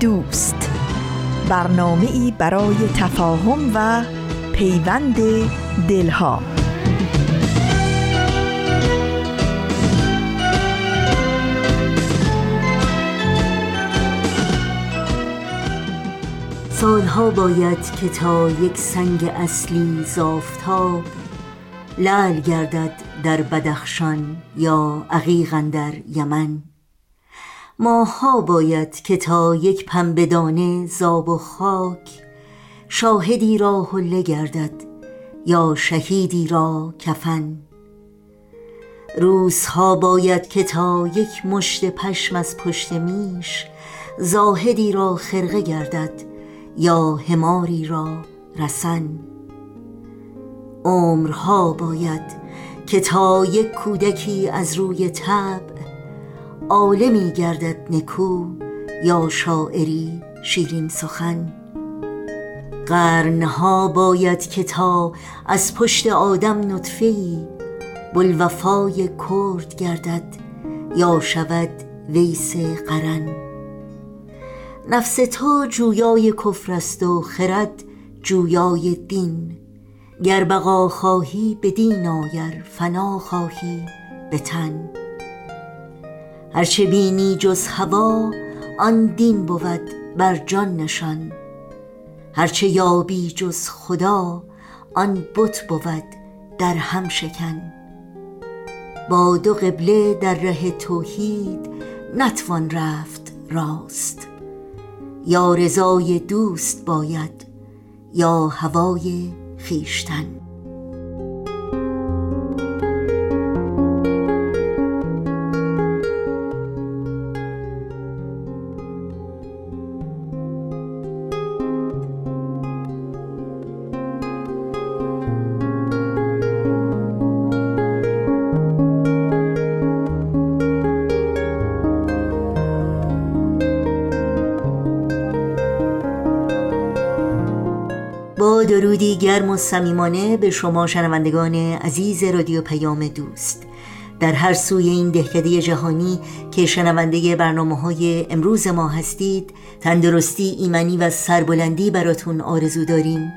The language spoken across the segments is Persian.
دوست. برنامه ای برای تفاهم و پیوند دلها. سالها باید که تا یک سنگ اصلی زافتاب لعل گردد در بدخشان یا عقیقا در یمن. ماها باید که تا یک پنبه زاب و خاک شاهدی را حله گردد یا شهیدی را کفن. روزها باید که تا یک مشت پشم از پشت میش زاهدی را خرقه گردد یا هماری را رسن. عمرها باید که تا یک کودکی از روی تب عالمی گردد نکو یا شاعری شیرین سخن. قرنها باید که تا از پشت آدم نطفه‌ای بلوفای کرد گردد یا شود ویس قرن. نفس تو جویای کفر است و خرد جویای دین. گر بقا خواهی به دین آیر فنا خواهی به تن. هرچه بینی جز هوا آن دین بود بر جان نشان. هرچه یابی جز خدا آن بت بود در هم شکن. با دو قبله در ره توحید نتوان رفت راست. یا رضای دوست باید یا هوای خیشتن درودی گرم و صمیمانه به شما شنوندگان عزیز رادیو پیام دوست. در هر سوی این دهکده جهانی که شنونده برنامه های امروز ما هستید تندرستی ایمنی و سربلندی براتون آرزو داریم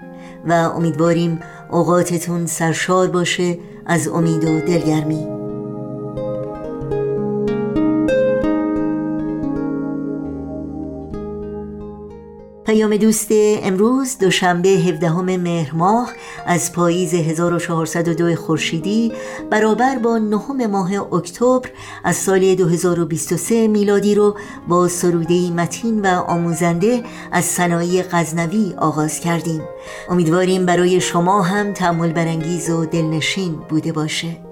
و امیدواریم اوقاتتون سرشار باشه از امید و دلگرمی. پیام دوست امروز دوشنبه 17 مهر ماه از پاییز 1402 خورشیدی برابر با نهم ماه اکتبر از سال 2023 میلادی رو با سروده متین و آموزنده از صنایع غزنوی آغاز کردیم. امیدواریم برای شما هم تعمل برانگیز و دلنشین بوده باشه.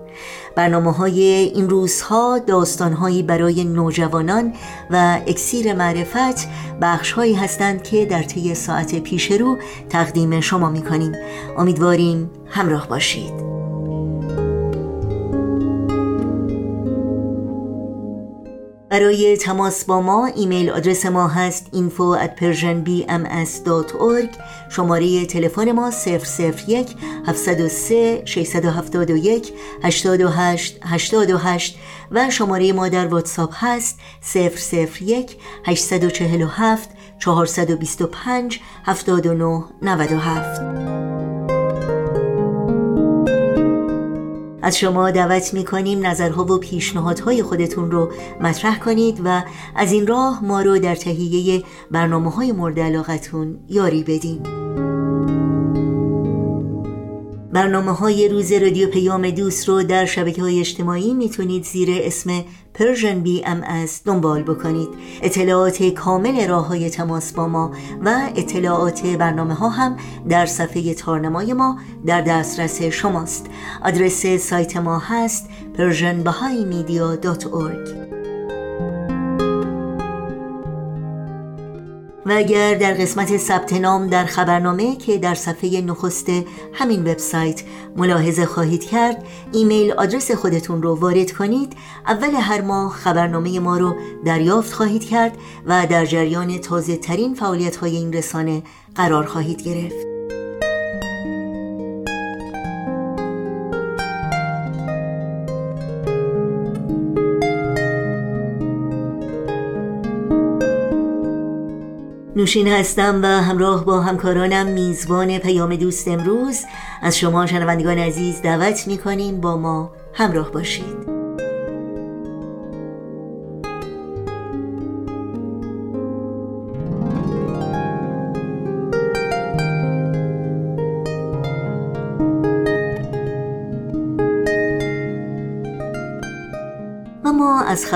برنامه های این روزها داستانهایی برای نوجوانان و اکسیر معرفت بخش هایی هستند که در طی ساعت پیش رو تقدیم شما می کنیم امیدواریم همراه باشید. برای تماس با ما ایمیل آدرس ما هست info at persianbms.org شماره تلفن ما 001 703 671 828 828 و شماره ما در واتساپ هست 001 847 425 79 97 از شما دعوت می کنیم نظرها و پیشنهادهای خودتون رو مطرح کنید و از این راه ما رو در تهیه برنامه های مورد علاقتون یاری بدین. برنامه های روز رادیو پیام دوست رو در شبکه های اجتماعی می‌تونید زیر اسم Persian BMS دنبال بکنید. اطلاعات کامل راه های تماس با ما و اطلاعات برنامه ها هم در صفحه تارنمای ما در دسترس شماست. آدرس سایت ما هست persianbahaimedia.org و اگر در قسمت ثبت نام در خبرنامه که در صفحه نخست همین وبسایت ملاحظه خواهید کرد ایمیل آدرس خودتون رو وارد کنید. اول هر ماه خبرنامه ما رو دریافت خواهید کرد و در جریان تازه ترین فعالیت های این رسانه قرار خواهید گرفت. نوشین هستم و همراه با همکارانم میزبان پیام دوست امروز. از شما شنوندگان عزیز دعوت می‌کنیم با ما همراه باشید.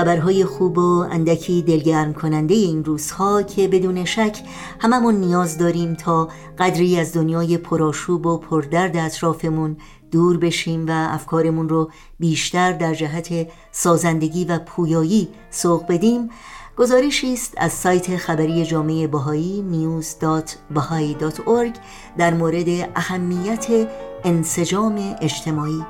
خبرهای خوب و اندکی دلگرم کننده این روزها که بدون شک هممون نیاز داریم تا قدری از دنیای پرآشوب و پردرد اطرافمون دور بشیم و افکارمون رو بیشتر در جهت سازندگی و پویایی سوق بدیم. گزارشی است از سایت خبری جامعه بهایی news.bahai.org در مورد اهمیت انسجام اجتماعی.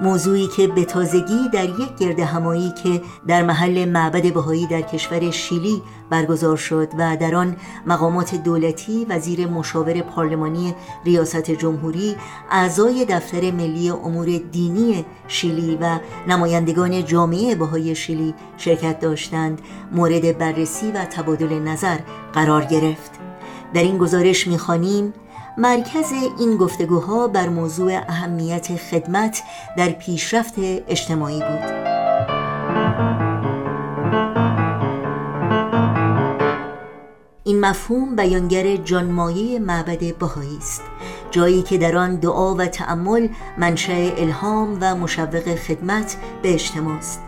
موضوعی که به تازگی در یک گرد همایی که در محل معبد بهایی در کشور شیلی برگزار شد و در آن مقامات دولتی وزیر مشاور پارلمانی ریاست جمهوری اعضای دفتر ملی امور دینی شیلی و نمایندگان جامعه بهایی شیلی شرکت داشتند مورد بررسی و تبادل نظر قرار گرفت. در این گزارش می‌خوانیم مرکز این گفتگوها بر موضوع اهمیت خدمت در پیشرفت اجتماعی بود. این مفهوم بیانگر جانمایه معبد بهایی است جایی که در آن دعا و تأمل منشأ الهام و مشوق خدمت به اجتماع است.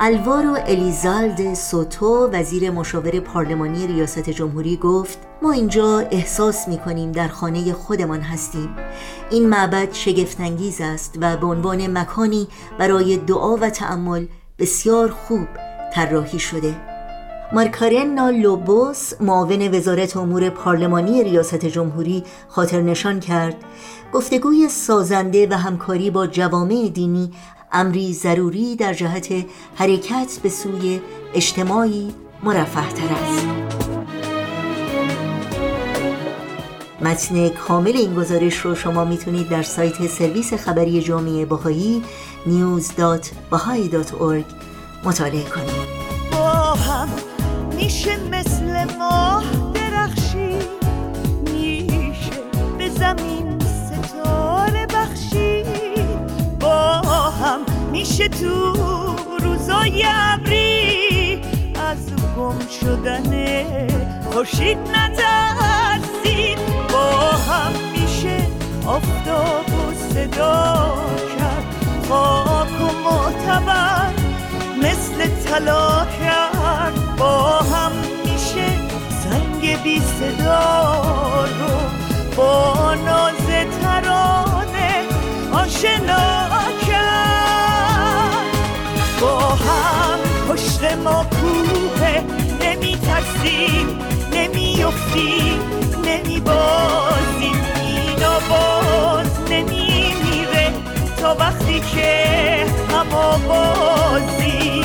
الوارو الیزالد سوتو وزیر مشاور پارلمانی ریاست جمهوری گفت ما اینجا احساس می کنیم در خانه خودمان هستیم. این معبد شگفتانگیز است و به عنوان مکانی برای دعا و تأمل بسیار خوب طراحی شده. مارکارنا لوبوس معاون وزارت امور پارلمانی ریاست جمهوری خاطر نشان کرد. گفتگوی سازنده و همکاری با جوامع دینی امری ضروری در جهت حرکت به سوی اجتماعی مرفه تر است. متن کامل این گزارش رو شما می‌تونید در سایت سرویس خبری جامعه باهایی news.bahai.org مطالعه کنید. با هم میشه مثل ماه درخشی میشه به زمین ستاره بخشی با هم میشه تو روزای ابری از گم شدن خوشید نترسید آفتاب و صدا کرد. خاک و معتبر مثل طلا کرد. با هم میشه سنگ بی صدا رو. با ناز ترانه آشنا کرد. با هم پشت ما کوه. نمی ترسیم نمی افتیم وقتی که اما بازی.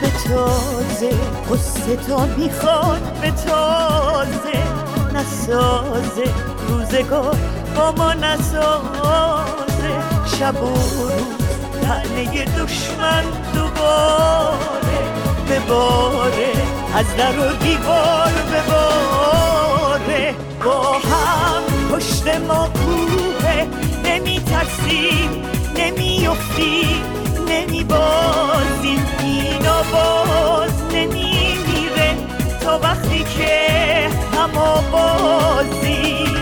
به تازه قصه تا می‌خواد به تازه نسازه. روزگار با ما نسازه. شب و روز تنه دشمن دوباره به باره از در و دیوار به باره. با هم پشت ما کوه نمی ترسیم نمی افتیم نمی بازیم اینا باز نمی میره تا وقتی که همه بازیم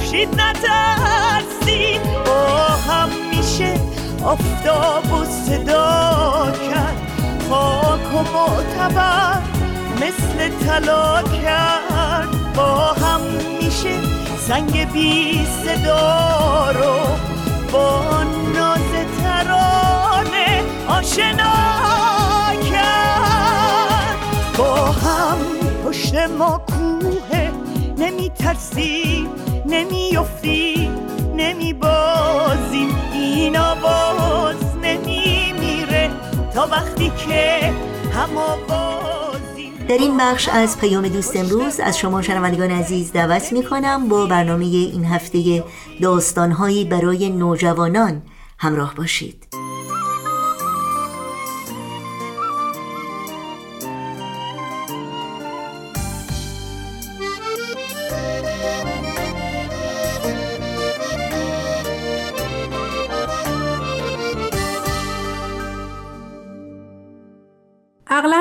خورشید نترسی. با همیشه آفتاب و صدا کرد. خاک و معتبر مثل طلا کرد. با هم میشه سنگ بی صدا رو با ناز ترانه آشنا کرد. با هم پشت ما کوه نمی ترسی نمی افتی نمی بازیم این آواز نمی میره تا وقتی که هم در این بخش از پیام دوست امروز از شما شنوندگان عزیز دعوت می کنم با برنامه این هفته داستانهایی برای نوجوانان همراه باشید.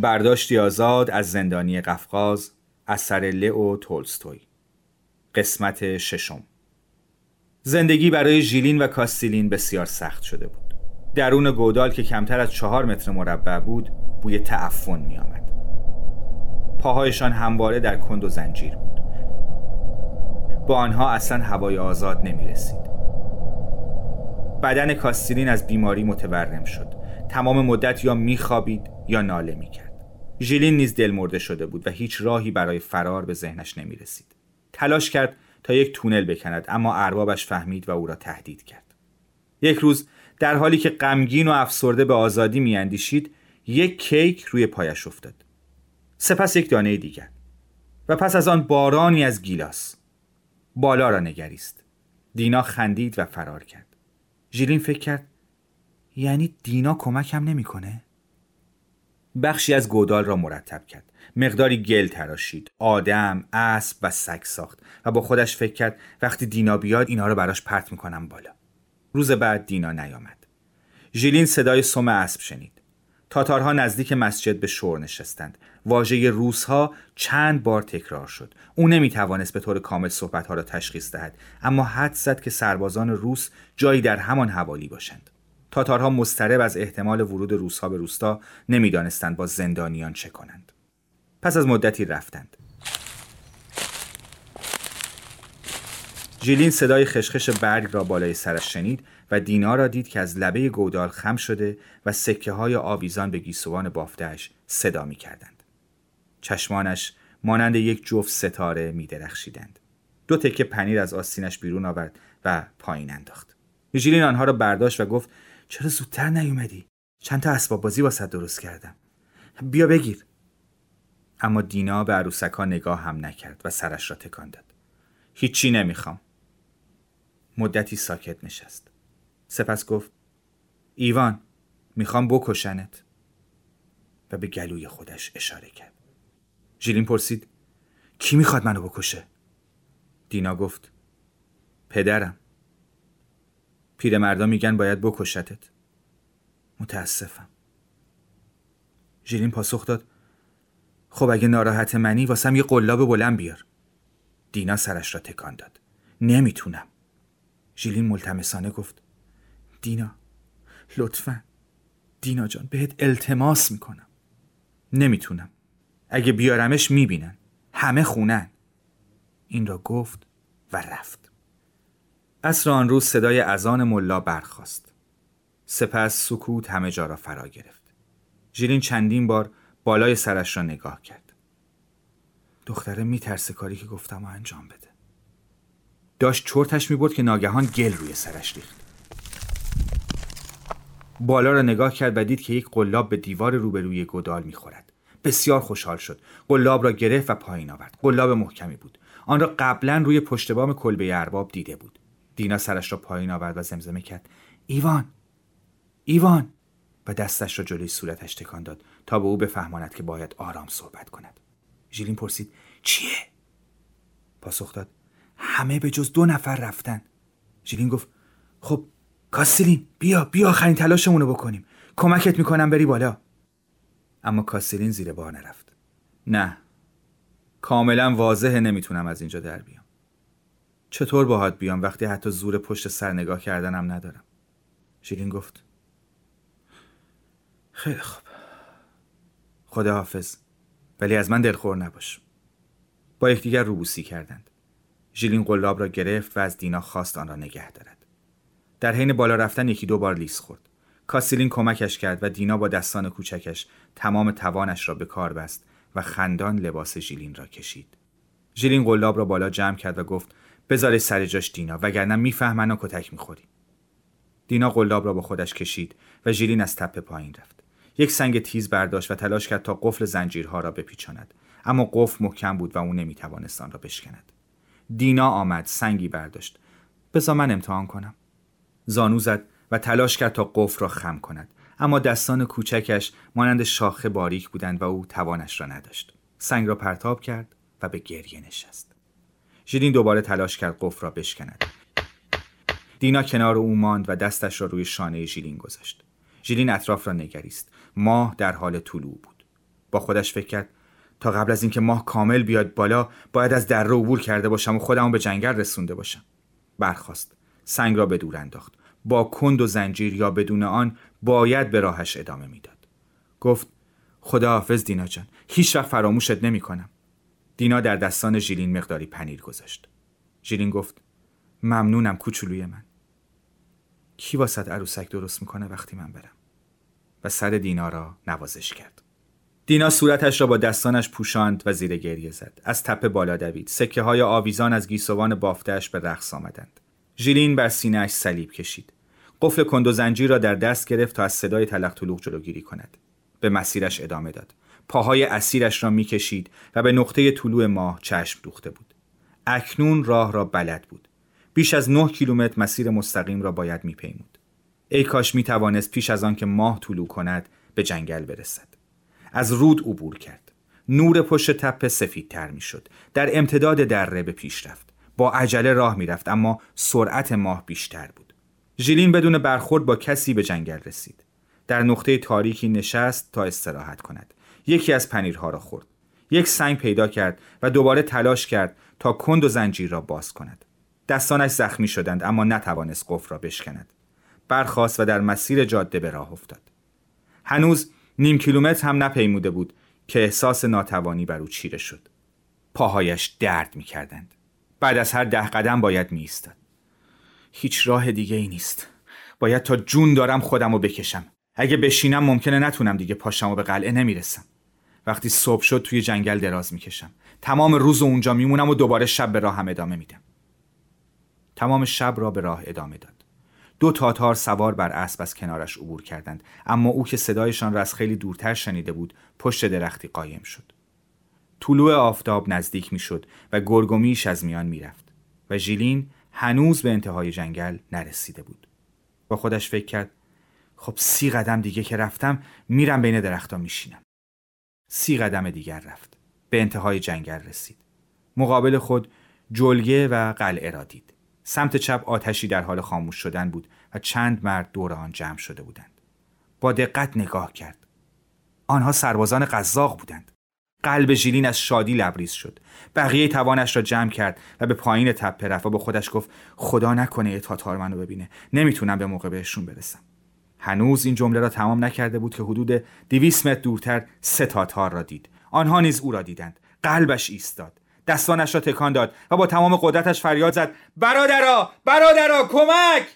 برداشتی آزاد از زندانی قفقاز اثر لئو تولستوی. قسمت ششم. زندگی برای ژیلین و کاستیلین بسیار سخت شده بود. درون گودال که کمتر از چهار متر مربع بود بوی تعفن می آمد پاهایشان همواره در کند و زنجیر بود. با آنها اصلا هوای آزاد نمی رسید بدن کاستیلین از بیماری متورم شد. تمام مدت یا میخوابید یا ناله می‌کرد. ژیلین نیز دل مرده شده بود و هیچ راهی برای فرار به ذهنش نمی رسید. تلاش کرد تا یک تونل بکند اما اربابش فهمید و او را تهدید کرد. یک روز در حالی که غمگین و افسرده به آزادی میاندیشید یک کیک روی پایش افتاد. سپس یک دانه دیگر و پس از آن بارانی از گیلاس. بالا را نگریست. دینا خندید و فرار کرد. ژیلین فکر کرد یعنی دینا کمکم نمی‌کنه؟ بخشی از گودال را مرتب کرد. مقداری گل تراشید آدم اسب و سگ ساخت و با خودش فکر کرد وقتی دینا بیاد اینها رو براش پرت می‌کنم بالا. روز بعد دینا نیامد. ژیلین صدای سم اسب شنید. تاتارها نزدیک مسجد به شور نشستند. واژه روسها چند بار تکرار شد. او نمی‌توانست به طور کامل صحبتها را تشخیص دهد اما حد زد که سربازان روس جایی در همان حوالی باشند. تاتارها مسترب از احتمال ورود روسها به روستا نمی‌دانستند با زندانیان چه کنند پس از مدتی رفتند ژیلین صدای خشخش برگ را بالای سرش شنید و دینا را دید که از لبه گودال خم شده و سکه های آویزان به گیسوان بافتش صدا می کردند. چشمانش مانند یک جفت ستاره می درخشیدند. دو تکه پنیر از آستینش بیرون آورد و پایین انداخت. ژیلین آنها را برداشت و گفت چرا زودتر نیومدی؟ چند تا اسباب بازی واسه درست کردم. بیا بگیر. اما دینا به عروسک ها نگاه هم نکرد و سرش را تکان داد. هیچی نمی‌خوام. مدتی ساکت نشست. سپس گفت ایوان می‌خوام بکشنت. و به گلوی خودش اشاره کرد. ژیلین پرسید کی می‌خواد منو بکشه؟ دینا گفت پدرم. پیرمردا میگن باید بکشتت. متاسفم. ژیلین پاسخ داد. خب اگه ناراحت منی واسم یه قلاب بلند بیار. دینا سرش را تکان داد. نمی‌تونم. ژیلین ملتمسانه گفت. دینا لطفا. دینا جان بهت التماس می‌کنم. نمی‌تونم. اگه بیارمش می‌بینن. همه خونن. این را گفت و رفت. اصر آن روز صدای اذان ملا برخاست. سپس سکوت همه جا را فرا گرفت. ژیلین چندین بار بالای سرش را نگاه کرد. دختره میترسه کاری که گفتم و انجام بده. داشت چرتش می‌برد که ناگهان گل روی سرش ریخت. بالا را نگاه کرد و دید که یک قلاب به دیوار روبروی گودال می‌خورد. بسیار خوشحال شد. قلاب را گرفت و پایین آورد. قلاب محکمی بود. آن را قبلا روی پشت بام کلبه ارباب دیده بود. دینا سرش را پایین آورد و زمزمه کرد. ایوان! ایوان! و دستش را جلوی صورتش تکان داد تا به او بفهماند که باید آرام صحبت کند. ژیلین پرسید چیه؟ پاسخ داد همه به جز دو نفر رفتن. ژیلین گفت خب کاسیلین بیا بیا آخرین تلاشمون رو بکنیم. کمکت می‌کنم بری بالا. اما کاسیلین زیر بار نرفت. نه کاملا واضحه نمی‌تونم از اینجا در بیام. چطور باهات بیام وقتی حتی زور پشت سر نگاه کردنم ندارم؟ ژیلین گفت. خیلی خوب. خدا حافظ ولی از من دلخور نباش. با یکدیگر روبوسی کردند. ژیلین قلاب را گرفت و از دینا خواست آن را نگه دارد. در حین بالا رفتن یکی دو بار لیس خورد. کاسیلین کمکش کرد و دینا با دستان کوچکش تمام توانش را به کار بست و خندان لباس ژیلین را کشید. ژیلین قلاب را بالا جمع کرد و گفت بذار سر جاش دینا وگرنه می‌فهمن و کتک می‌خوری. دینا قلاب را با خودش کشید و ژیلین از تپه پایین رفت. یک سنگ تیز برداشت و تلاش کرد تا قفل زنجیرها را بپیچاند. اما قفل محکم بود و او نمی‌توانست آن را بشکند. دینا آمد سنگی برداشت. بذار من امتحان کنم. زانو زد و تلاش کرد تا قفل را خم کند. اما دستان کوچکش مانند شاخه باریک بودند و او توانش را نداشت. سنگ را پرتاب کرد و به گریه نشست. ژیلین دوباره تلاش کرد قفل را بشکند. دینا کنار او ماند و دستش را روی شانه ژیلین گذاشت. ژیلین اطراف را نگریست. ماه در حال طلوع بود. با خودش فکر کرد تا قبل از اینکه ماه کامل بیاد بالا باید از دره عبور کرده باشم و خودمو به جنگل رسونده باشم. برخاست. سنگ را به دور انداخت. با کند و زنجیر یا بدون آن باید به راهش ادامه می‌داد. گفت خدا حافظ دینا جان هیچ وقت فراموشت نمی کنم. دینا در دستان ژیلین مقداری پنیر گذاشت. ژیلین گفت ممنونم کوچولوی من. کی واسط عروسک درست می‌کنه وقتی من برم؟ و سر دینا را نوازش کرد. دینا صورتش را با دستانش پوشاند و زیر گریه زد. از تپه بالا دوید. سکه های آویزان از گیسوان بافتش به رقص آمدند. ژیلین بر سینهاش صلیب کشید. قفل کند و زنجیر را در دست گرفت تا از صدای تلق جلوگیری کند. به مسیرش ادامه داد. پاهای اسیرش را می‌کشید و به نقطه طلوع ماه چشم دوخته بود. اکنون راه را بلد بود. بیش از نه کیلومتر مسیر مستقیم را باید میپیمود. ای کاش می توانست پیش از آن که ماه طلوع کند به جنگل برسد. از رود عبور کرد. نور پشت تپه سفیدتر می‌شد. در امتداد دره به پیش رفت. با عجله راه می‌رفت اما سرعت ماه بیشتر بود. ژیلین بدون برخورد با کسی به جنگل رسید. در نقطه تاریکی نشست تا استراحت کند. یکی از پنیرها را خورد. یک سنگ پیدا کرد و دوباره تلاش کرد تا کند و زنجیر را باز کند. دستانش زخمی شدند اما نتوانست قفل را بشکند. برخاست و در مسیر جاده به راه افتاد. هنوز نیم کیلومتر هم نپیموده بود که احساس ناتوانی بر او چیره شد. پاهایش درد می کردند. بعد از هر ده قدم باید می ایستاد. هیچ راه دیگه ای نیست. باید تا جون دارم خودم رو بکشم. اگه بشینم ممکنه نتونم دیگه پاشم و به قلعه نمی‌رسم. وقتی صبح شد توی جنگل دراز می‌کشم. تمام روز اونجا میمونم و دوباره شب به راهم ادامه میدم. تمام شب را به راه ادامه داد. دو تاتار سوار بر اسب از کنارش عبور کردند اما او که صدایشان را از خیلی دورتر شنیده بود پشت درختی قایم شد. طلوع آفتاب نزدیک می‌شد و گرگومیش از میان می‌رفت و ژیلین هنوز به انتهای جنگل نرسیده بود. با خودش فکر کرد خب سی قدم دیگه که رفتم میرم بین درختها میشینم. سی قدم دیگر رفت. به انتهای جنگل رسید. مقابل خود جلگه و قلعه را دید. سمت چپ آتشی در حال خاموش شدن بود و چند مرد دور آن جمع شده بودند. با دقت نگاه کرد. آنها سربازان قزاق بودند. قلب ژیلین از شادی لبریز شد. بقیه توانش را جمع کرد و به پایین تپه رفت و با خودش گفت خدا نکنه تاتار منو ببینه. نمی‌تونم به موقع بهشون برسم. هنوز این جمله را تمام نکرده بود که حدود 200 متر دورتر سه تاتار را دید. آنها نیز او را دیدند. قلبش ایستاد. دستانش را تکان داد و با تمام قدرتش فریاد زد. برادرا! برادرا! کمک!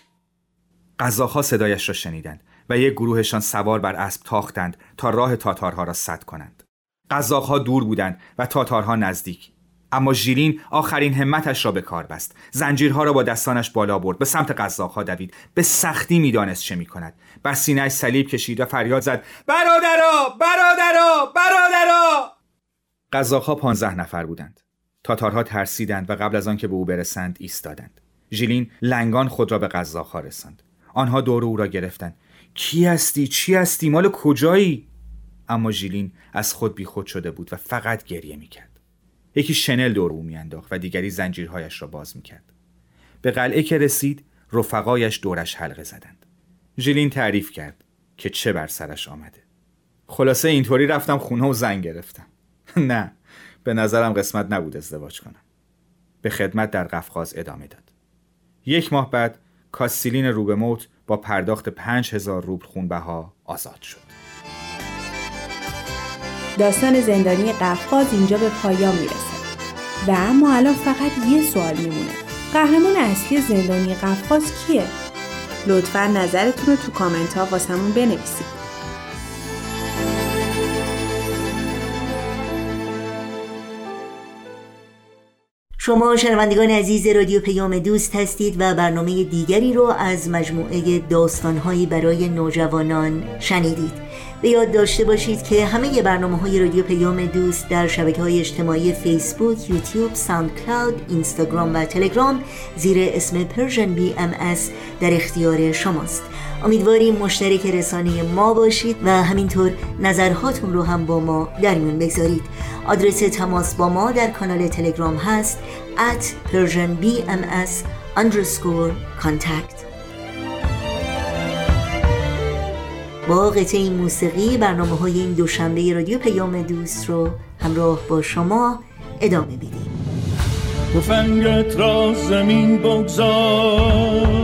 قزاقها صدایش را شنیدند و یک گروهشان سوار بر اسب تاختند تا راه تاتارها را سد کنند. قزاقها دور بودند و تاتارها نزدیک اما ژیلین آخرین همتش را به کار بست. زنجیرها را با دستانش بالا برد. به سمت قزاقها دوید. به سختی می‌دانست چه می‌کند. بر سینهاش صلیب کشید و فریاد زد. برادرا! برادرا! برادرا! قزاقها پانزده نفر بودند. تاتارها ترسیدند و قبل از آنکه به او برسند ایستادند. ژیلین لنگان خود را به قزاقها رساند. آنها دور او را گرفتند. کی هستی؟ چی هستی؟ مال کجایی؟ اما ژیلین از خود بیخود شده بود و فقط گریه می‌کرد. یکی شنل دور او میانداخت و دیگری زنجیرهایش را باز می‌کرد. به قلعه که رسید رفقایش دورش حلقه زدند. ژیلین تعریف کرد که چه بر سرش آمده. خلاصه اینطوری رفتم خونه و زن گرفتم. نه به نظرم قسمت نبود ازدواج کنم. به خدمت در قفقاز ادامه داد. یک ماه بعد کاستیلین روبه موت با پرداخت پنج هزار روبل خونبها آزاد شد. داستان زندانی قفقاز اینجا به پایان می‌رسه. و اما الان فقط یه سوال میمونه. قهرمان اصلی زندانی قفقاز کیه؟ لطفا نظرتون رو تو کامنت ها واسمون بنویسید. شما شنوندگان عزیز رادیو پیام دوست هستید و برنامه دیگری رو از مجموعه داستانهایی برای نوجوانان شنیدید. به یاد داشته باشید که همه برنامه های رادیو پیام دوست در شبکه های اجتماعی فیسبوک، یوتیوب، ساوند کلاود، اینستاگرام و تلگرام زیر اسم بی ام در اختیار شماست. امیدواریم مشترک رسانه ما باشید و همینطور نظرهاتون رو هم با ما در میون بگذارید. آدرس تماس با ما در کانال تلگرام هست at persianbms underscore contact. با قطعه موسیقی برنامه های این دوشنبه رادیو پیام دوست رو همراه با شما ادامه میدیم. فنگت را زمین بگذار.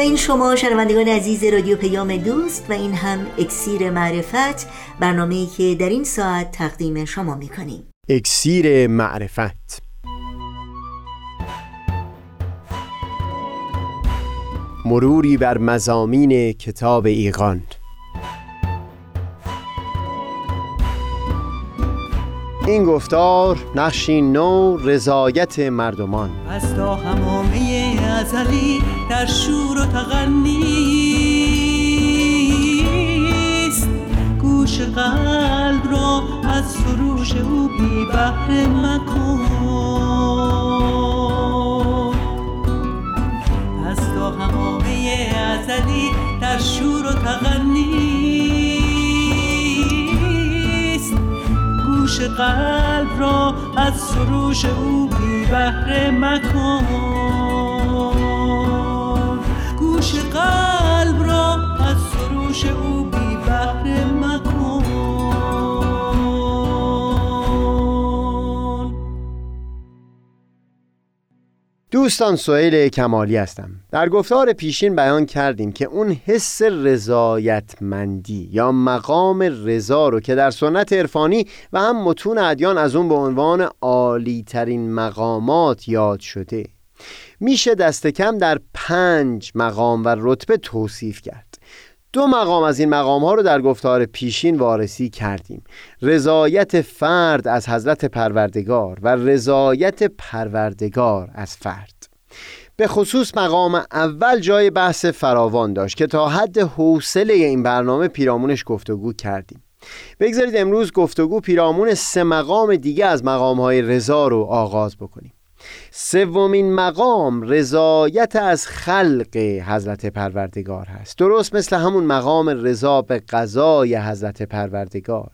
این شما شنوندگان عزیز رادیو پیام دوست و این هم اکسیر معرفت برنامه که در این ساعت تقدیم شما می‌کنیم. اکسیر معرفت. مروری بر مزامین کتاب ایقان. این گفتار نقشی نو رضایت مردمان. از تا همامه ازلی در شور و تغنیست گوش قلب را از سروش او بی بحر مکن. از تا همامه ازلی در شور و تغنیست گوش قلب را از سروش او بی بحر مکن. قلب را از سروش او دوستان سوهیل کمالی هستم. در گفتار پیشین بیان کردیم که اون حس رضایتمندی یا مقام رضا رو که در سنت عرفانی و هم متون ادیان از اون به عنوان عالی ترین مقامات یاد شده میشه دست کم در پنج مقام و رتبه توصیف کرد. دو مقام از این مقام ها رو در گفتار پیشین وارسی کردیم. رضایت فرد از حضرت پروردگار و رضایت پروردگار از فرد. به خصوص مقام اول جای بحث فراوان داشت که تا حد حوصله این برنامه پیرامونش گفتگو کردیم. بگذارید امروز گفتگو پیرامون سه مقام دیگه از مقام های رضا رو آغاز بکنیم. سومین مقام رضایت از خلق حضرت پروردگار هست. درست مثل همون مقام رضا به قضای حضرت پروردگار.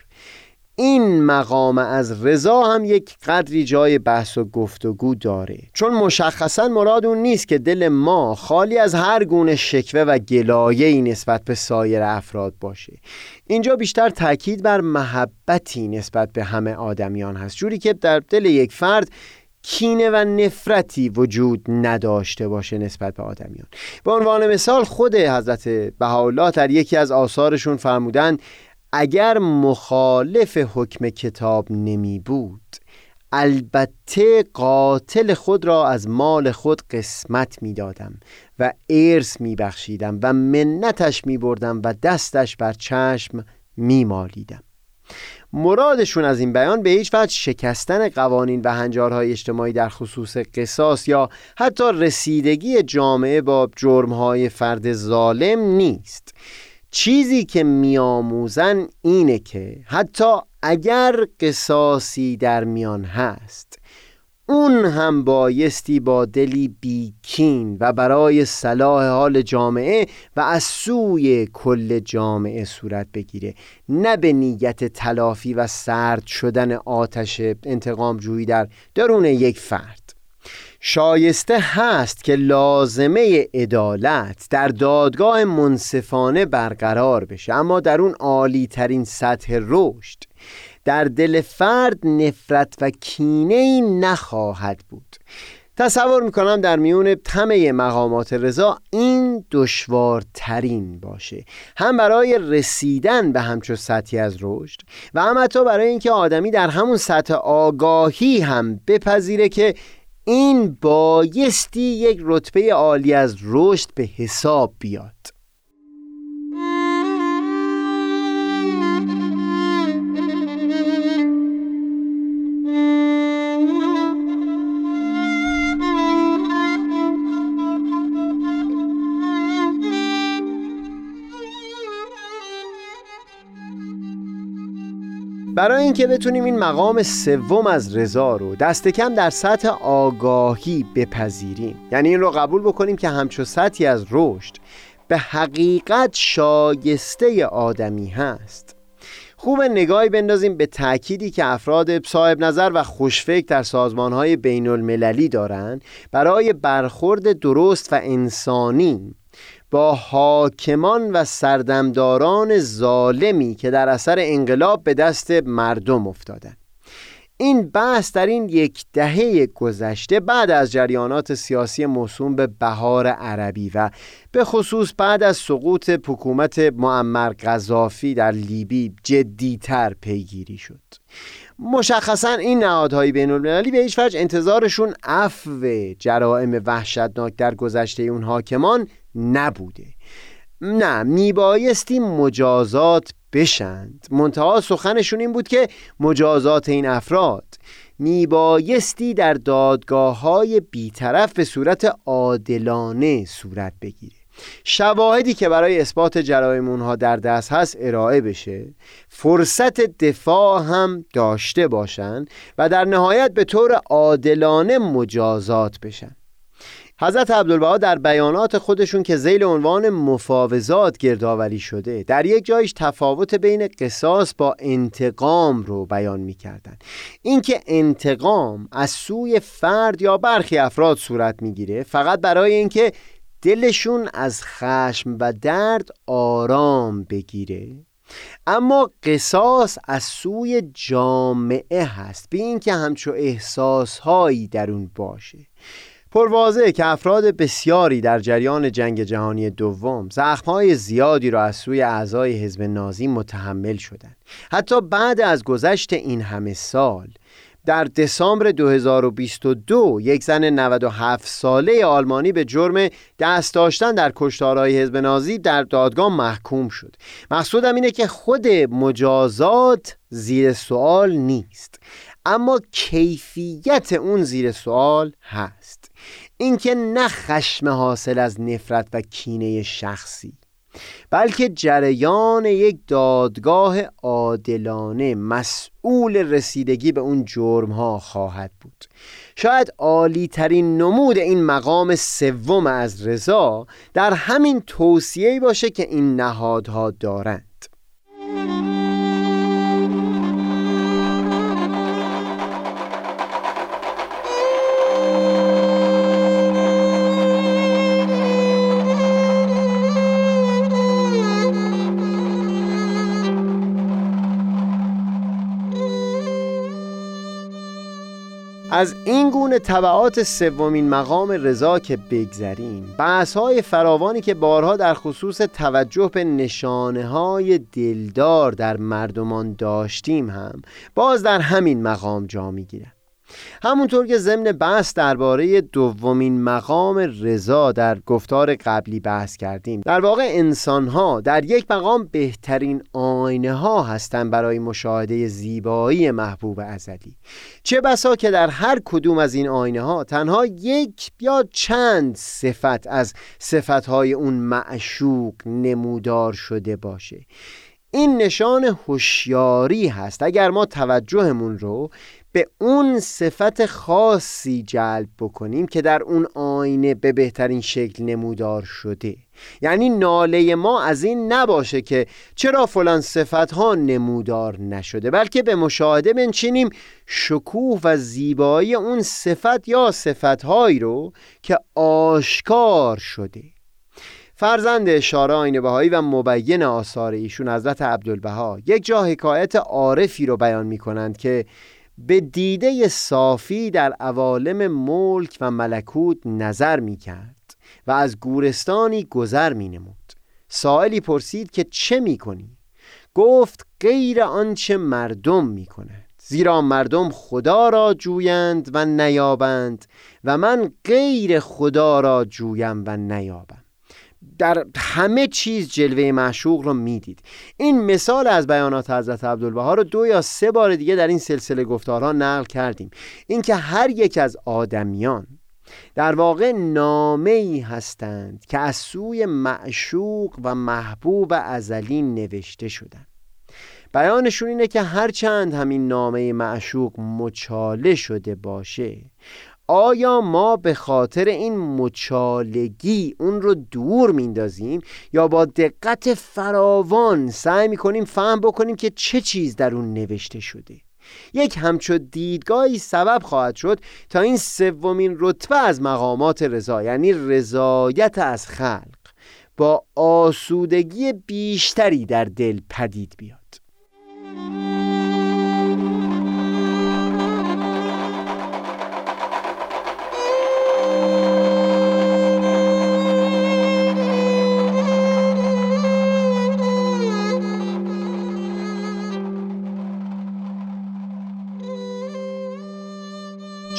این مقام از رضا هم یک قدری جای بحث و گفتگو داره. چون مشخصا مراد اون نیست که دل ما خالی از هر گونه شکوه و گلایه نسبت به سایر افراد باشه. اینجا بیشتر تاکید بر محبتی نسبت به همه آدمیان هست. جوری که در دل یک فرد کینه و نفرتی وجود نداشته باشه نسبت به آدمیان. به عنوان مثال خود حضرت بهاءالله در یکی از آثارشون فرمودن اگر مخالف حکم کتاب نمی بود البته قاتل خود را از مال خود قسمت می دادم و ارث می بخشیدم و منتش می بردم و دستش بر چشم می مالیدم. مرادشون از این بیان به هیچ وجه شکستن قوانین و هنجارهای اجتماعی در خصوص قصاص یا حتی رسیدگی جامعه با جرمهای فرد ظالم نیست. چیزی که میآموزن اینه که حتی اگر قصاصی در میان هست اون هم بایستی با دلی بیکین و برای صلاح حال جامعه و از سوی کل جامعه صورت بگیره. نه به نیت تلافی و سرد شدن آتش انتقام جویی در درون یک فرد. شایسته هست که لازمه عدالت در دادگاه منصفانه برقرار بشه اما در اون عالی ترین سطح رشد در دل فرد نفرت و کینه ای نخواهد بود. تصور می‌کنم در میون همه مقامات رضا این دشوارترین باشه. هم برای رسیدن به همچو سطحی از رشد و هم حتی برای اینکه آدمی در همون سطح آگاهی هم بپذیره که این بایستی یک رتبه عالی از رشد به حساب بیاد. برای اینکه بتونیم این مقام سوم از رضا رو دست کم در سطح آگاهی بپذیریم. یعنی این رو قبول بکنیم که همچو سطحی از رشد به حقیقت شایسته آدمی هست. خوب نگاهی بندازیم به تأکیدی که افراد صاحب نظر و خوشفکر در سازمانهای بین المللی دارند برای برخورد درست و انسانی با حاکمان و سردمداران ظالمی که در اثر انقلاب به دست مردم افتادند این بحث در این یک دهه گذشته بعد از جریانات سیاسی موسوم به بهار عربی و به خصوص بعد از سقوط حکومت معمر قذافی در لیبی جدیتر پیگیری شد. مشخصا این نهادهای بین المللی به هیچ وجه انتظارشون عفو جرائم وحشتناک در گذشته اون حاکمان نبوده. نه میبایستی مجازات بشند. منتها سخنشون این بود که مجازات این افراد میبایستی در دادگاه های بیطرف به صورت عادلانه صورت بگیره. شواهدی که برای اثبات جرایم اونها در دست هست ارائه بشه. فرصت دفاع هم داشته باشند و در نهایت به طور عادلانه مجازات بشن. حضرت عبدالبها در بیانات خودشون که زیل عنوان مفاوضات گردآوری شده در یک جایش تفاوت بین قصاص با انتقام رو بیان می‌کردن. اینکه انتقام از سوی فرد یا برخی افراد صورت می‌گیره فقط برای اینکه دلشون از خشم و درد آرام بگیره. اما قصاص از سوی جامعه هست. به اینکه همچو احساسهایی در اون باشه. پروازه که افراد بسیاری در جریان جنگ جهانی دوم زخمهای زیادی را از سوی اعضای حزب نازی متحمل شدند. حتی بعد از گذشت این همه سال در دسامبر 2022 یک زن 97 ساله آلمانی به جرم دست داشتن در کشتارهای حزب نازی در دادگاه محکوم شد. مقصودم اینه که خود مجازات زیر سوال نیست اما کیفیت اون زیر سوال هست. اینکه نه خشم حاصل از نفرت و کینه شخصی بلکه جریان یک دادگاه عادلانه مسئول رسیدگی به اون جرم ها خواهد بود. شاید عالی ترین نمود این مقام سوم از رضا در همین توصیه‌ای باشه که این نهادها دارند. از این گونه طبعات سومین مقام رضا که بگذریم بحث های فراوانی که بارها در خصوص توجه به نشانه های دلدار در مردمان داشتیم هم باز در همین مقام جا می‌گیرند همونطور که ضمن بحث درباره دومین مقام رضا در گفتار قبلی بحث کردیم در واقع انسان ها در یک مقام بهترین آینه ها هستند برای مشاهده زیبایی محبوب ازلی. چه بسا که در هر کدوم از این آینه ها تنها یک یا چند صفت از صفت های اون معشوق نمودار شده باشه. این نشان هوشیاری هست. اگر ما توجهمون رو به اون صفت خاصی جلب بکنیم که در اون آینه به بهترین شکل نمودار شده. یعنی ناله ما از این نباشه که چرا فلان صفت ها نمودار نشده بلکه به مشاهده بنچینیم شکوه و زیبایی اون صفت یا صفت هایی رو که آشکار شده. فرزند اشاره آین بهایی و مبین آثار ایشون حضرت عبدالبها یک جا حکایت عارفی رو بیان می کنند که به دیده صافی در عوالم ملک و ملکوت نظر می کرد و از گورستانی گذر می نمود سائلی پرسید که چه می کنی؟ گفت غیر آنچه مردم می کند زیرا مردم خدا را جویند و نیابند و من غیر خدا را جویم و نیابم در همه چیز جلوه معشوق رو می‌دید. این مثال از بیانات حضرت عبدالبها رو دو یا سه بار دیگه در این سلسله گفتارها نقل کردیم. اینکه هر یک از آدمیان در واقع نامه ای هستند که از سوی معشوق و محبوب ازلی نوشته شدند بیانشون اینه که هرچند همین نامه معشوق مچاله شده باشه آیا ما به خاطر این مچالگی اون رو دور میندازیم یا با دقت فراوان سعی می‌کنیم فهم بکنیم که چه چیز در اون نوشته شده؟ یک همچو دیدگاهی سبب خواهد شد تا این سومین رتبه از مقامات رضا یعنی رضایت از خلق با آسودگی بیشتری در دل پدید بیاد.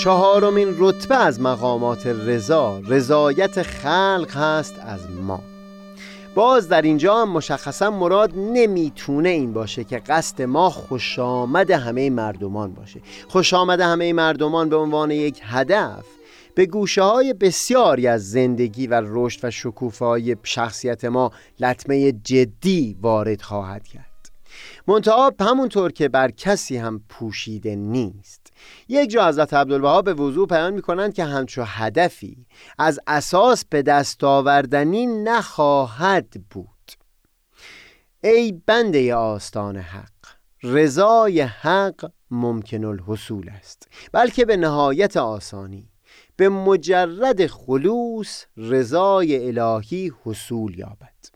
چهارمین رتبه از مقامات رضا رضایت خلق هست از ما. باز در اینجا هم مشخصا مراد نمی‌تونه این باشه که قصد ما خوش آمد همه مردمان باشه. خوش آمد همه مردمان به عنوان یک هدف به گوشه های بسیاری از زندگی و رشد و شکوفای شخصیت ما لطمه جدی وارد خواهد کرد. منتها همونطور که بر کسی هم پوشیده نیست. یک جا حضرت عبدالبها به وضوع می کنند که همچو هدفی از اساس به دست آوردنی نخواهد بود. ای بنده آستان حق رضای حق ممکن الحصول است بلکه به نهایت آسانی به مجرد خلوص رضای الهی حصول یابد.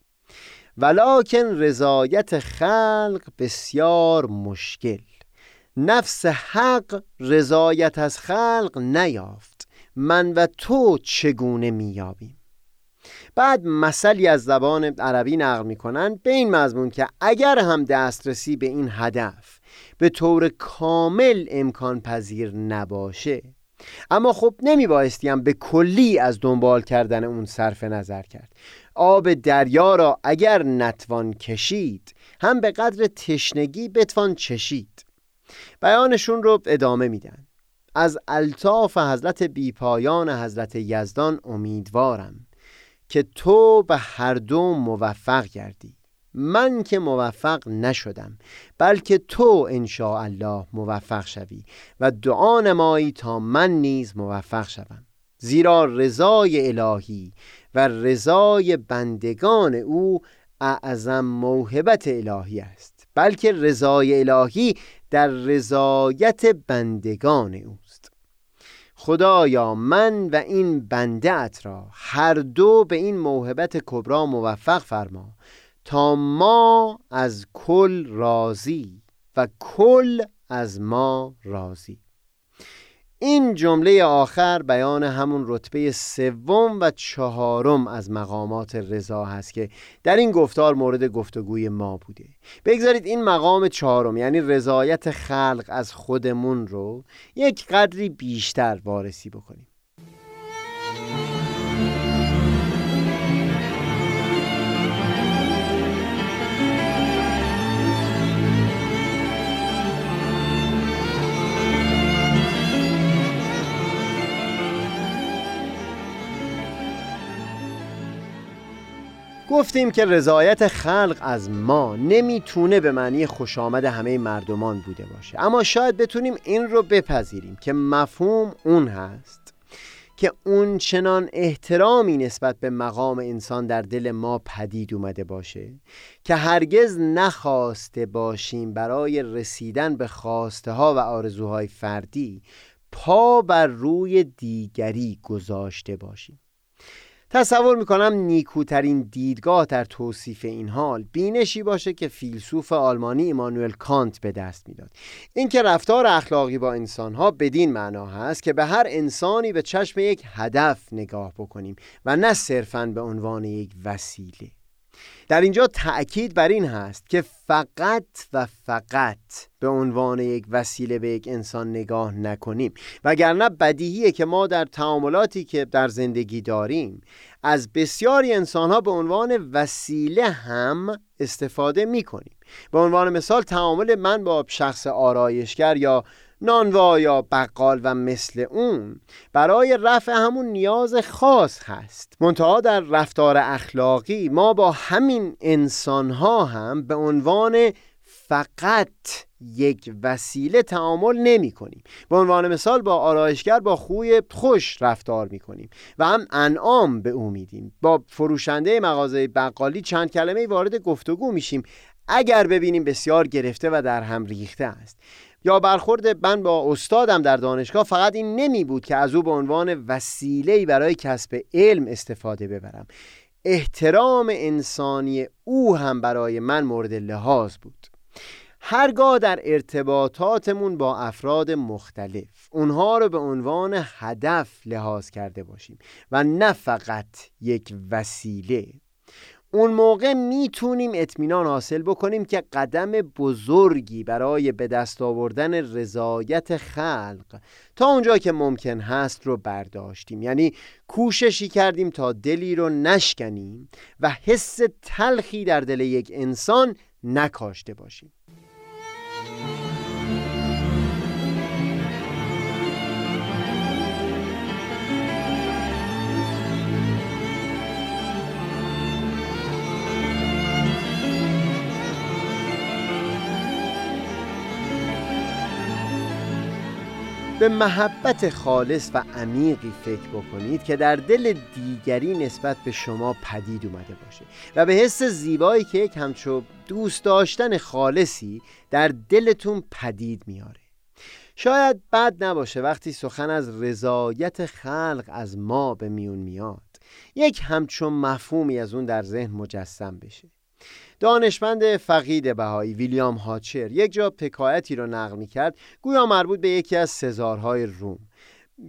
ولکن رضایت خلق بسیار مشکل. نفس حق رضایت از خلق نیافت. من و تو چگونه میابیم بعد مثلی از زبان عربی نقل می‌کنن به این مضمون که اگر هم دسترسی به این هدف به طور کامل امکان پذیر نباشه اما خب نمی بایستیم به کلی از دنبال کردن اون صرف نظر کرد. آب دریا را اگر نتوان کشید هم به قدر تشنگی بتوان چشید. بیانشون رو ادامه میدن. از الطاف حضرت بیپایان حضرت یزدان امیدوارم که تو به هر دو موفق گردی. من که موفق نشدم بلکه تو ان الله موفق شوی و دعا نمایی تا من نیز موفق شوم. زیرا رضای الهی و رضای بندگان او اعظم موهبت الهی است بلکه رضای الهی در رضایت بندگان اوست. خدایا من و این بنده را هر دو به این موهبت کبرا موفق فرما تا ما از کل راضی و کل از ما راضی. این جمله آخر بیان همون رتبه سوم و چهارم از مقامات رضا هست که در این گفتار مورد گفتگوی ما بوده. بگذارید این مقام چهارم یعنی رضایت خلق از خودمون رو یک قدری بیشتر وارسی بکنیم. گفتیم که رضایت خلق از ما نمی‌تونه به معنی خوش آمد همه مردمان بوده باشه. اما شاید بتونیم این رو بپذیریم که مفهوم اون هست که اون چنان احترامی نسبت به مقام انسان در دل ما پدید اومده باشه که هرگز نخواسته باشیم برای رسیدن به خواسته ها و آرزوهای فردی پا بر روی دیگری گذاشته باشیم. تصور می‌کنم نیکوترین دیدگاه در توصیف این حال بینشی باشه که فیلسوف آلمانی ایمانوئل کانت به دست می‌داد. اینکه رفتار اخلاقی با انسانها بدین معنا هست که به هر انسانی به چشم یک هدف نگاه بکنیم و نه صرفا به عنوان یک وسیله. در اینجا تأکید بر این هست که فقط و فقط به عنوان یک وسیله به یک انسان نگاه نکنیم. وگرنه بدیهیه که ما در تعاملاتی که در زندگی داریم از بسیاری انسانها به عنوان وسیله هم استفاده می کنیم به عنوان مثال تعامل من با شخص آرایشگر یا نانوا یا بقال و مثل اون برای رفع همون نیاز خاص هست. منتها در رفتار اخلاقی ما با همین انسانها هم به عنوان فقط یک وسیله تعامل نمی کنیم به عنوان مثال با آرایشگر با خوی خوش رفتار می کنیم و هم انعام به او میدیم. با فروشنده مغازه بقالی چند کلمه وارد گفتگو میشیم. اگر ببینیم بسیار گرفته و در هم ریخته است. یا برخورد من با استادم در دانشگاه فقط این نمی بود که از او به عنوان وسیله برای کسب علم استفاده ببرم. احترام انسانی او هم برای من مورد لحاظ بود. هرگاه در ارتباطاتمون با افراد مختلف اونها رو به عنوان هدف لحاظ کرده باشیم و نه فقط یک وسیله. اون موقع می‌تونیم اطمینان حاصل بکنیم که قدم بزرگی برای به دست آوردن رضایت خلق تا اونجا که ممکن هست رو برداشتیم. یعنی کوششی کردیم تا دلی رو نشکنیم و حس تلخی در دل یک انسان نکاشته باشیم. به محبت خالص و عمیقی فکر بکنید که در دل دیگری نسبت به شما پدید اومده باشه و به حس زیبایی که یک همچو دوست داشتن خالصی در دلتون پدید میاره. شاید بد نباشه وقتی سخن از رضایت خلق از ما به میون میاد. یک همچون مفهومی از اون در ذهن مجسم بشه. دانشمند فقید بهایی ویلیام هاچر یک جا پکایتی را نقل می کرد گویا مربوط به یکی از سزارهای روم.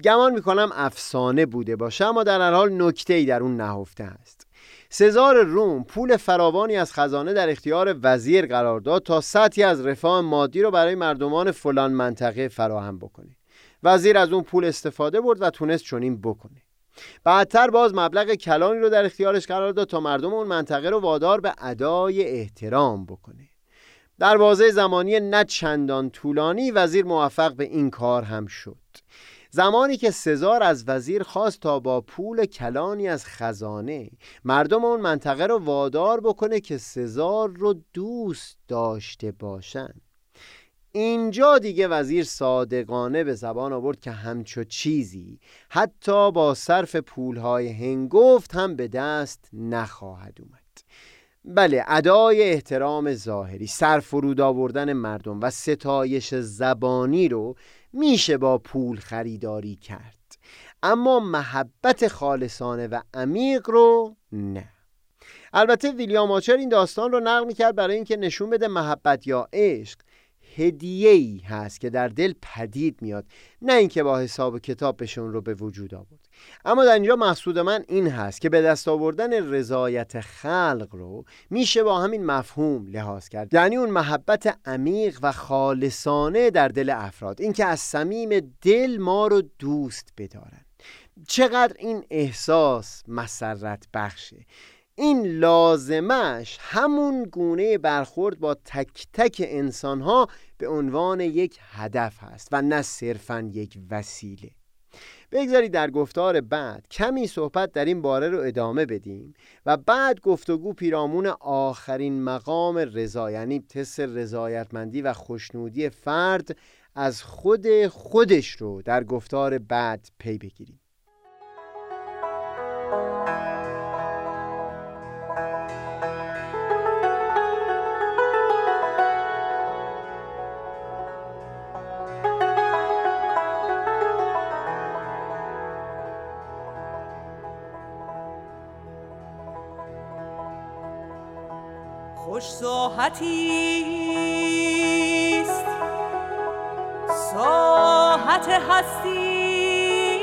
گمان می‌کنم افسانه بوده باشه اما در هر حال نکته ای در اون نهفته است. سزار روم پول فراوانی از خزانه در اختیار وزیر قرار داد تا سطحی از رفاه مادی رو برای مردمان فلان منطقه فراهم بکنه. وزیر از اون پول استفاده برد و تونست چنین بکنه. بعدتر باز مبلغ کلانی رو در اختیارش قرار داد تا مردم اون منطقه رو وادار به ادای احترام بکنه. در بازه زمانی نه چندان طولانی وزیر موفق به این کار هم شد. زمانی که سزار از وزیر خواست تا با پول کلانی از خزانه مردم اون منطقه رو وادار بکنه که سزار رو دوست داشته باشند. اینجا دیگه وزیر صادقانه به زبان آورد که همچو چیزی حتی با صرف پولهای هنگفت هم به دست نخواهد اومد. بله ادای احترام ظاهری سرفرود آوردن مردم و ستایش زبانی رو میشه با پول خریداری کرد. اما محبت خالصانه و عمیق رو نه. البته ویلیام آچر این داستان رو نقل می‌کرد برای اینکه نشون بده محبت یا عشق هدیه ای هست که در دل پدید میاد نه اینکه با حساب و کتاب بشون رو به وجود آورد. اما در اینجا مقصود من این هست که به دست آوردن رضایت خلق رو میشه با همین مفهوم لحاظ کرد. یعنی اون محبت عمیق و خالصانه در دل افراد. اینکه از صمیم دل ما رو دوست بدارن. چقدر این احساس مسرت بخشه. این لازمش همون گونه برخورد با تک تک انسان ها به عنوان یک هدف هست و نه صرفا یک وسیله. بگذارید در گفتار بعد کمی صحبت در این باره رو ادامه بدیم و بعد گفتگو پیرامون آخرین مقام رضا یعنی تست رضایتمندی و خوشنودی فرد از خود خودش رو در گفتار بعد پی بگیریم. ساحتی است. ساحت هستی.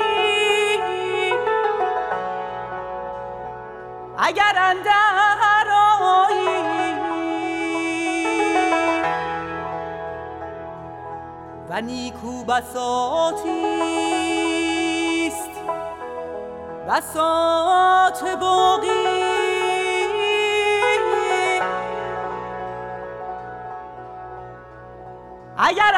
اگر اندر و نیکو بساتی است. بساط باقی.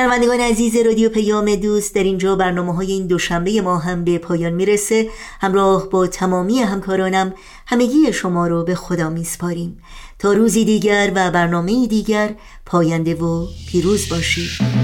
شنوندگان عزیز رادیو پیام دوست در اینجا برنامه های این دوشنبه ما هم به پایان می‌رسه. همراه با تمامی همکارانم همگی شما رو به خدا میسپاریم. تا روزی دیگر و برنامه دیگر پاینده و پیروز باشید.